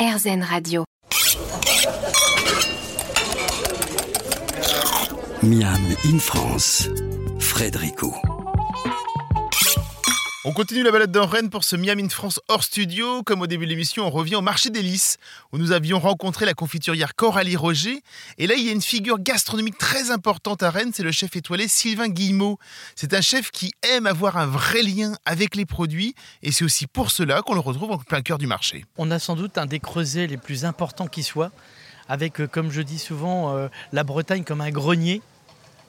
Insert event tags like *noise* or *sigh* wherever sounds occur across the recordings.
RZN Radio. Miam in France, Frédérico. On continue la balade dans Rennes pour ce Miam in France hors studio. Comme au début de l'émission, on revient au marché des Lys, où nous avions rencontré la confiturière Coralie Roger. Et là, il y a une figure gastronomique très importante à Rennes, c'est le chef étoilé Sylvain Guillemot. C'est un chef qui aime avoir un vrai lien avec les produits, et c'est aussi pour cela qu'on le retrouve en plein cœur du marché. On a sans doute un des creusets les plus importants qui soit, avec, euh, comme je dis souvent, euh, la Bretagne comme un grenier,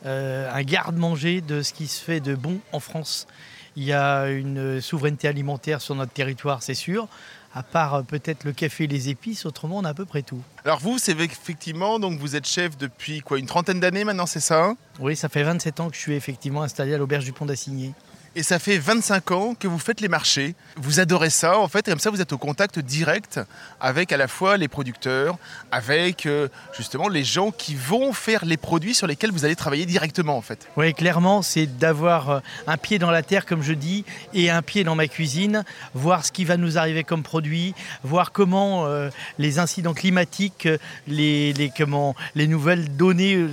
euh, un garde-manger de ce qui se fait de bon en France. Il y a une souveraineté alimentaire sur notre territoire, c'est sûr. À part euh, peut-être le café et les épices, autrement on a à peu près tout. Alors vous, c'est effectivement, donc vous êtes chef depuis quoi, une trentaine d'années maintenant, c'est ça hein? Oui, ça fait 27 ans que je suis effectivement installé à l'auberge du Pont d'Assigné. Et ça fait 25 ans que vous faites les marchés. Vous adorez ça, en fait, et comme ça, vous êtes au contact direct avec à la fois les producteurs, avec euh, justement les gens qui vont faire les produits sur lesquels vous allez travailler directement, en fait. Oui, clairement, c'est d'avoir euh, un pied dans la terre, comme je dis, et un pied dans ma cuisine, voir ce qui va nous arriver comme produit, voir comment euh, les incidents climatiques, les, comment, les nouvelles données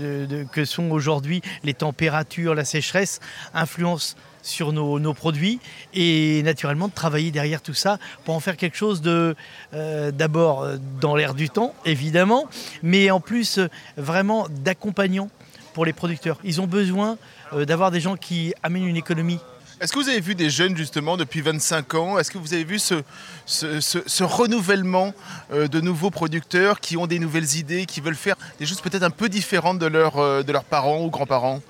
que sont aujourd'hui les températures, la sécheresse, influencent sur nos, produits et naturellement de travailler derrière tout ça pour en faire quelque chose de euh, d'abord euh, dans l'air du temps évidemment mais en plus euh, vraiment d'accompagnant pour les producteurs. Ils ont besoin d'avoir des gens qui amènent une économie. Est-ce que vous avez vu des jeunes justement depuis 25 ans? Est-ce que vous avez vu ce, renouvellement de nouveaux producteurs qui ont des nouvelles idées, qui veulent faire des choses peut-être un peu différentes de, de leurs parents ou grands-parents?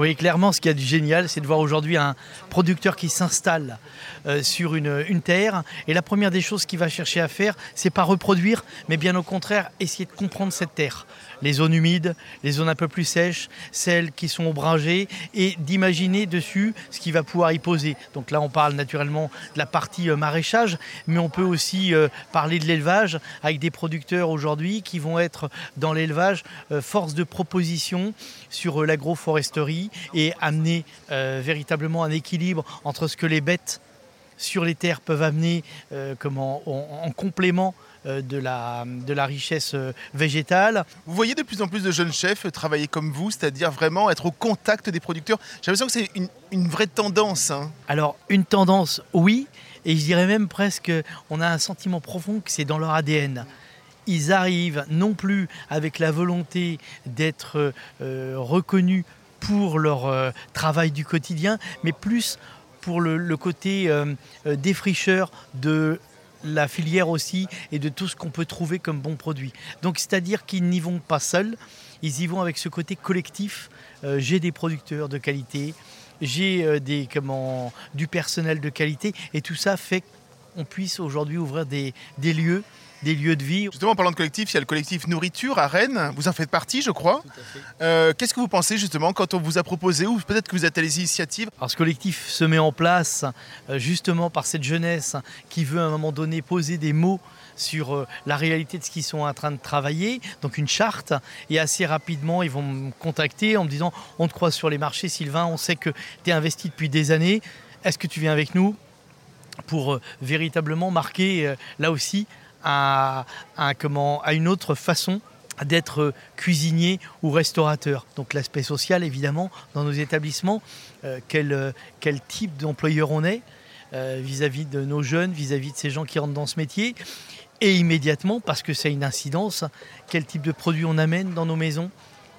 Oui, clairement, ce qu'il y a de génial, c'est de voir aujourd'hui un producteur qui s'installe euh, sur une, terre. Et la première des choses qu'il va chercher à faire, c'est pas reproduire, mais bien au contraire, essayer de comprendre cette terre. Les zones humides, les zones un peu plus sèches, celles qui sont ombragées, et d'imaginer dessus ce qu'il va pouvoir y poser. Donc là, on parle naturellement de la partie euh, maraîchage, mais on peut aussi euh, parler de l'élevage avec des producteurs aujourd'hui qui vont être dans l'élevage force de proposition sur euh, et amener euh, véritablement un équilibre entre ce que les bêtes sur les terres peuvent amener euh, comment, en, en complément euh, de, la, de la richesse euh, végétale. Vous voyez de plus en plus de jeunes chefs travailler comme vous, c'est-à-dire vraiment être au contact des producteurs. J'ai l'impression que c'est une, une vraie tendance. hein. Alors, une tendance, oui, et je dirais même presque, on a un sentiment profond que c'est dans leur ADN. Ils arrivent non plus avec la volonté d'être euh, reconnus pour leur euh, travail du quotidien, mais plus pour le, côté euh, euh, défricheur de la filière aussi et de tout ce qu'on peut trouver comme bon produit. Donc c'est-à-dire qu'ils n'y vont pas seuls, ils y vont avec ce côté collectif. J'ai des producteurs de qualité, j'ai des, comment, du personnel de qualité et tout ça fait qu'on puisse aujourd'hui ouvrir des lieux, des lieux de vie. Justement, en parlant de collectif, il y a le collectif Nourriture à Rennes. Vous en faites partie, je crois. Euh, Qu'est-ce que vous pensez justement quand on vous a proposé, ou peut-être que vous êtes à les initiatives Alors ce collectif se met en place euh, justement par cette jeunesse qui veut à un moment donné poser des mots sur euh, la réalité de ce qu'ils sont en train de travailler, donc une charte, et assez rapidement ils vont me contacter en me disant on te croise sur les marchés Sylvain, on sait que tu es investi depuis des années, est-ce que tu viens avec nous pour véritablement marquer là aussi à, une autre façon d'être cuisinier ou restaurateur. Donc l'aspect social évidemment dans nos établissements, euh, quel, euh, quel type d'employeur on est euh, vis-à-vis de nos jeunes, vis-à-vis de ces gens qui rentrent dans ce métier. Et immédiatement, parce que c'est une incidence, quel type de produits on amène dans nos maisons,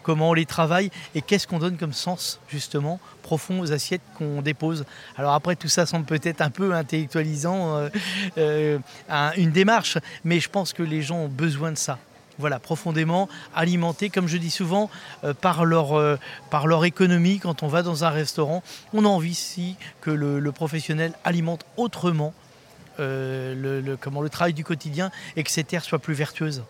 comment on les travaille et qu'est-ce qu'on donne comme sens justement profond aux assiettes qu'on dépose. Alors après tout ça semble peut-être un peu intellectualisant, euh, euh, un- une démarche, mais je pense que les gens ont besoin de ça. Voilà, profondément alimentés, comme je dis souvent, euh, par, leur, par leur économie. Quand on va dans un restaurant, on a envie ici que le, professionnel alimente autrement comment, le travail du quotidien et que ces terres soient plus vertueuses.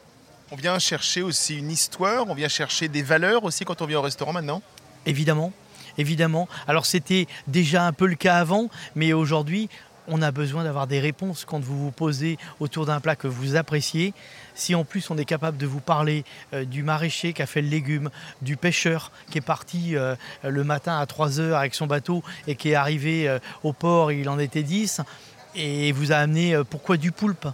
On vient chercher aussi une histoire, on vient chercher des valeurs aussi quand on vient au restaurant maintenant? Évidemment, évidemment. Alors c'était déjà un peu le cas avant, mais aujourd'hui, on a besoin d'avoir des réponses quand vous vous posez autour d'un plat que vous appréciez. Si en plus on est capable de vous parler euh, du maraîcher qui a fait le légume, du pêcheur qui est parti euh, le matin à 3 heures avec son bateau et qui est arrivé euh, au port, il en était 10, et vous a amené pourquoi du poulpe?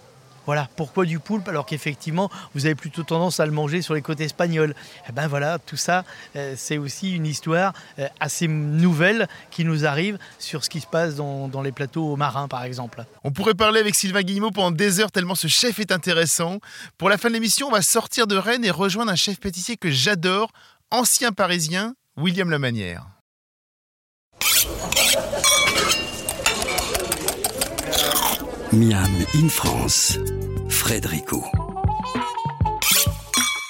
Voilà, pourquoi du poulpe alors qu'effectivement vous avez plutôt tendance à le manger sur les côtes espagnoles Eh ben voilà, tout ça, euh, c'est aussi une histoire euh, assez nouvelle qui nous arrive sur ce qui se passe dans, les plateaux marins par exemple. On pourrait parler avec Sylvain Guillemot pendant des heures tellement ce chef est intéressant. Pour la fin de l'émission, on va sortir de Rennes et rejoindre un chef pâtissier que j'adore, ancien parisien, William Lamanière. Miam in France, Frédérico.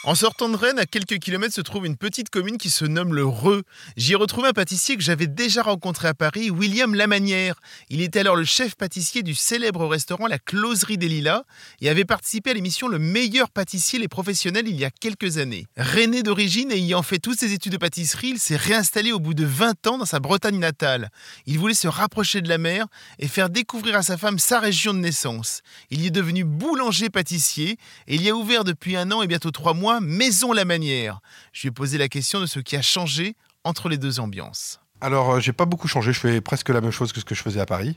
En sortant de Rennes, à quelques kilomètres se trouve une petite commune qui se nomme le Reux. J'y ai retrouvé un pâtissier que j'avais déjà rencontré à Paris, William Lamanière. Il était alors le chef pâtissier du célèbre restaurant La Closerie des Lilas et avait participé à l'émission Le meilleur pâtissier les professionnels il y a quelques années. Rennais d'origine et ayant fait toutes ses études de pâtisserie, il s'est réinstallé au bout de 20 ans dans sa Bretagne natale. Il voulait se rapprocher de la mer et faire découvrir à sa femme sa région de naissance. Il y est devenu boulanger-pâtissier et il y a ouvert depuis un an et bientôt trois mois Maison La Manière. Je lui ai posé la question de ce qui a changé entre les deux ambiances. Alors, euh, j'ai pas beaucoup changé. Je fais presque la même chose que ce que je faisais à Paris.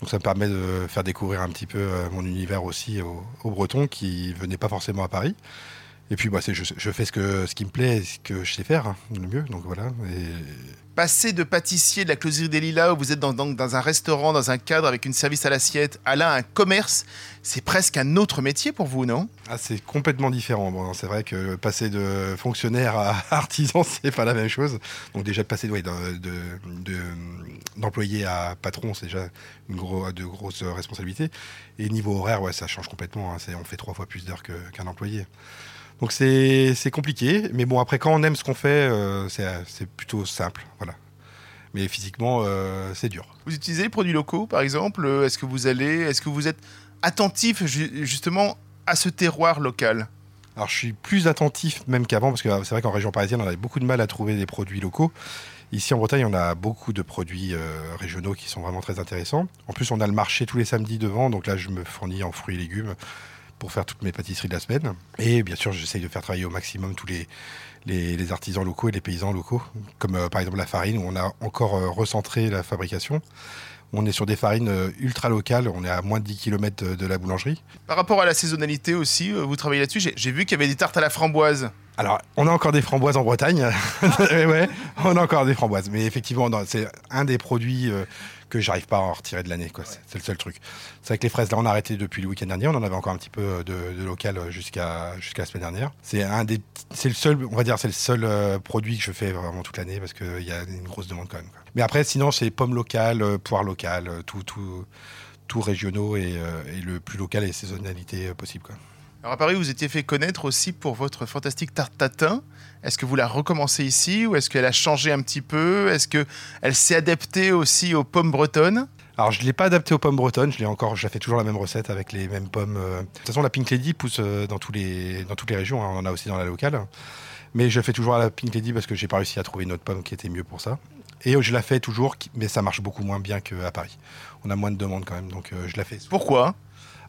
Donc, ça me permet de faire découvrir un petit peu euh, mon univers aussi aux, Bretons qui venaient pas forcément à Paris. Et puis, bah, je, je, fais ce, que, ce qui me plaît, ce que je sais faire hein, le mieux. Donc, voilà. Et passer de pâtissier de la Closerie des Lilas, où vous êtes dans, dans, un restaurant, dans un cadre avec une service à l'assiette, à là un commerce, c'est presque un autre métier pour vous, non? Ah, C'est complètement différent. Bon, c'est vrai que passer de fonctionnaire à *laughs* artisan, c'est pas la même chose. Donc déjà passer d'employé de, à patron, c'est déjà une gros, de grosses responsabilités. Et niveau horaire, ouais, ça change complètement. Hein. On fait trois fois plus d'heures qu'un employé. Donc c'est compliqué, mais bon, après, quand on aime ce qu'on fait, euh, c'est plutôt simple. Voilà. Mais physiquement, euh, c'est dur. Vous utilisez les produits locaux, par exemple? Est-ce que vous allez, est-ce que vous êtes attentif justement à ce terroir local? Alors je suis plus attentif même qu'avant parce que c'est vrai qu'en région parisienne on avait beaucoup de mal à trouver des produits locaux. Ici en Bretagne on a beaucoup de produits euh, régionaux qui sont vraiment très intéressants. En plus on a le marché tous les samedis devant donc là je me fournis en fruits et légumes pour faire toutes mes pâtisseries de la semaine. Et bien sûr, j'essaye de faire travailler au maximum tous les, les, artisans locaux et les paysans locaux, comme euh, par exemple la farine, où on a encore euh, recentré la fabrication. On est sur des farines euh, ultra locales, on est à moins de 10 km de, la boulangerie. Par rapport à la saisonnalité aussi, vous travaillez là-dessus. J'ai vu qu'il y avait des tartes à la framboise. Alors, on a encore des framboises en Bretagne. *laughs* ouais, on a encore des framboises. Mais effectivement, c'est un des produits j'arrive pas à en retirer de l'année. C'est le seul truc. C'est vrai que les fraises, là, on a arrêté depuis le week-end dernier. On en avait encore un petit peu euh, de, local euh, jusqu'à jusqu'à la semaine dernière. C'est un des, c'est le seul, on va dire, c'est le seul euh, produit que je fais vraiment toute l'année parce qu'il y a une grosse demande quand même. Mais après, sinon, c'est pommes locales, poires locales, tout, tout, tout régionaux et, le plus local et saisonnalité possible. Quoi. Alors à Paris, vous étiez fait connaître aussi pour votre fantastique tarte tatin. Est-ce que vous la recommencez ici ou est-ce qu'elle a changé un petit peu? Est-ce qu'elle s'est adaptée aussi aux pommes bretonnes? Alors je ne l'ai pas adaptée aux pommes bretonnes, je l'ai encore, je fais toujours la même recette avec les mêmes pommes. Euh. De toute façon, la Pink Lady pousse euh, dans, dans toutes les régions, hein. on en a aussi dans la locale. Mais je fais toujours la Pink Lady parce que j'ai pas réussi à trouver une autre pomme qui était mieux pour ça. Et je la fais toujours, mais ça marche beaucoup moins bien qu'à Paris. On a moins de demandes quand même, donc euh, je la fais. Pourquoi?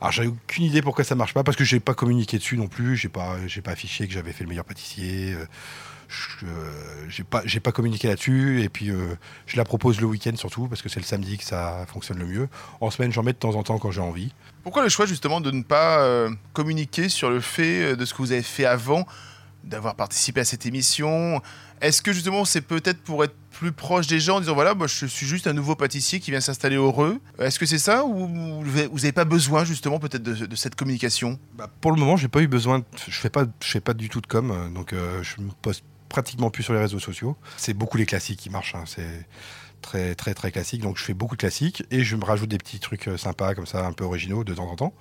Alors j'avais aucune idée pourquoi ça marche pas, parce que j'ai pas communiqué dessus non plus, j'ai pas, j'ai pas affiché que j'avais fait le meilleur pâtissier, euh, euh, j'ai pas, j'ai pas communiqué là-dessus, et puis euh, je la propose le week-end surtout, parce que c'est le samedi que ça fonctionne le mieux. En semaine, j'en mets de temps en temps quand j'ai envie. Pourquoi le choix justement de ne pas communiquer sur le fait de ce que vous avez fait avant, d'avoir participé à cette émission Est-ce que justement c'est peut-être pour être plus proche des gens en disant voilà, moi, je suis juste un nouveau pâtissier qui vient s'installer heureux. Est-ce que c'est ça ou vous n'avez pas besoin justement peut-être de, cette communication? Bah, Pour le moment, j'ai pas eu besoin. Je fais pas, je fais pas du tout de com, euh, donc euh, je me poste pratiquement plus sur les réseaux sociaux. C'est beaucoup les classiques qui marchent. Hein. c'est très très très classique. Donc je fais beaucoup de classiques et je me rajoute des petits trucs euh, sympas comme ça, un peu originaux de temps en temps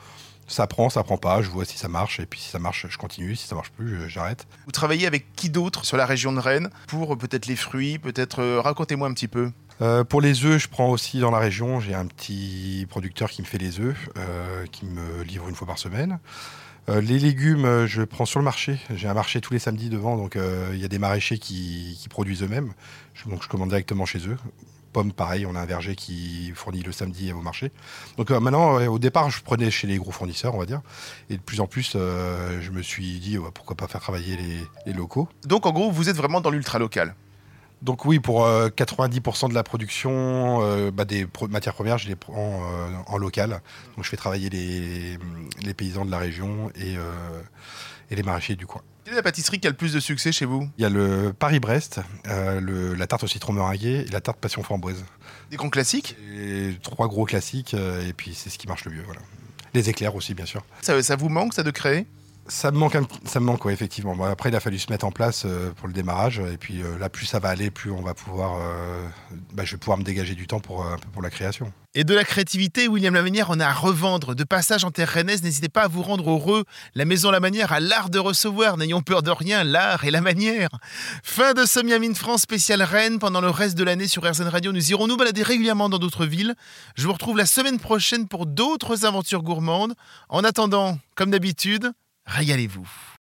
ça prend, ça prend pas, je vois si ça marche, et puis si ça marche, je continue, si ça marche plus, j'arrête. Vous travaillez avec qui d'autre sur la région de Rennes pour euh, peut-être les fruits, peut-être euh, racontez-moi un petit peu. Euh, pour les œufs, je prends aussi dans la région, j'ai un petit producteur qui me fait les œufs, qui me livre une fois par semaine. les légumes, je prends sur le marché. J'ai un marché tous les samedis devant, donc il y a des maraîchers qui, qui produisent eux-mêmes. Donc je commande directement chez eux pommes, pareil, on a un verger qui fournit le samedi au marché. Donc euh, maintenant, au départ, je prenais chez les gros fournisseurs, on va dire. Et de plus en plus, euh, je me suis dit, pourquoi pas faire travailler les, locaux. Donc en gros, vous êtes vraiment dans l'ultra local Donc oui, pour euh, 90% de la production euh, bah, des pro- matières premières, je les prends euh, en local. Donc je fais travailler les, les paysans de la région et, euh, et les maraîchers du coin. Quelle est la pâtisserie qui a le plus de succès chez vous? Il y a le Paris-Brest, euh, le- la tarte au citron meringuée et la tarte passion framboise. Des grands classiques? Et trois gros classiques euh, et puis c'est ce qui marche le mieux. Voilà. Les éclairs aussi, bien sûr. ça, ça vous manque, ça, de créer? Ça me manque, ça me manque, ouais, effectivement. Après, il a fallu se mettre en place euh, pour le démarrage. Et puis euh, là, plus ça va aller, plus on va pouvoir, euh, bah, je vais pouvoir me dégager du temps pour, pour la création. Et de la créativité, William Lamanière en a à revendre. De passage en terre rennaise, n'hésitez pas à vous rendre heureux. La Maison Lamanière a l'art de recevoir. N'ayons peur de rien, l'art et la manière. Fin de ce Miam in France spécial Rennes. Pendant le reste de l'année sur RZN Radio, nous irons nous balader régulièrement dans d'autres villes. Je vous retrouve la semaine prochaine pour d'autres aventures gourmandes. En attendant, comme d'habitude, régalez-vous.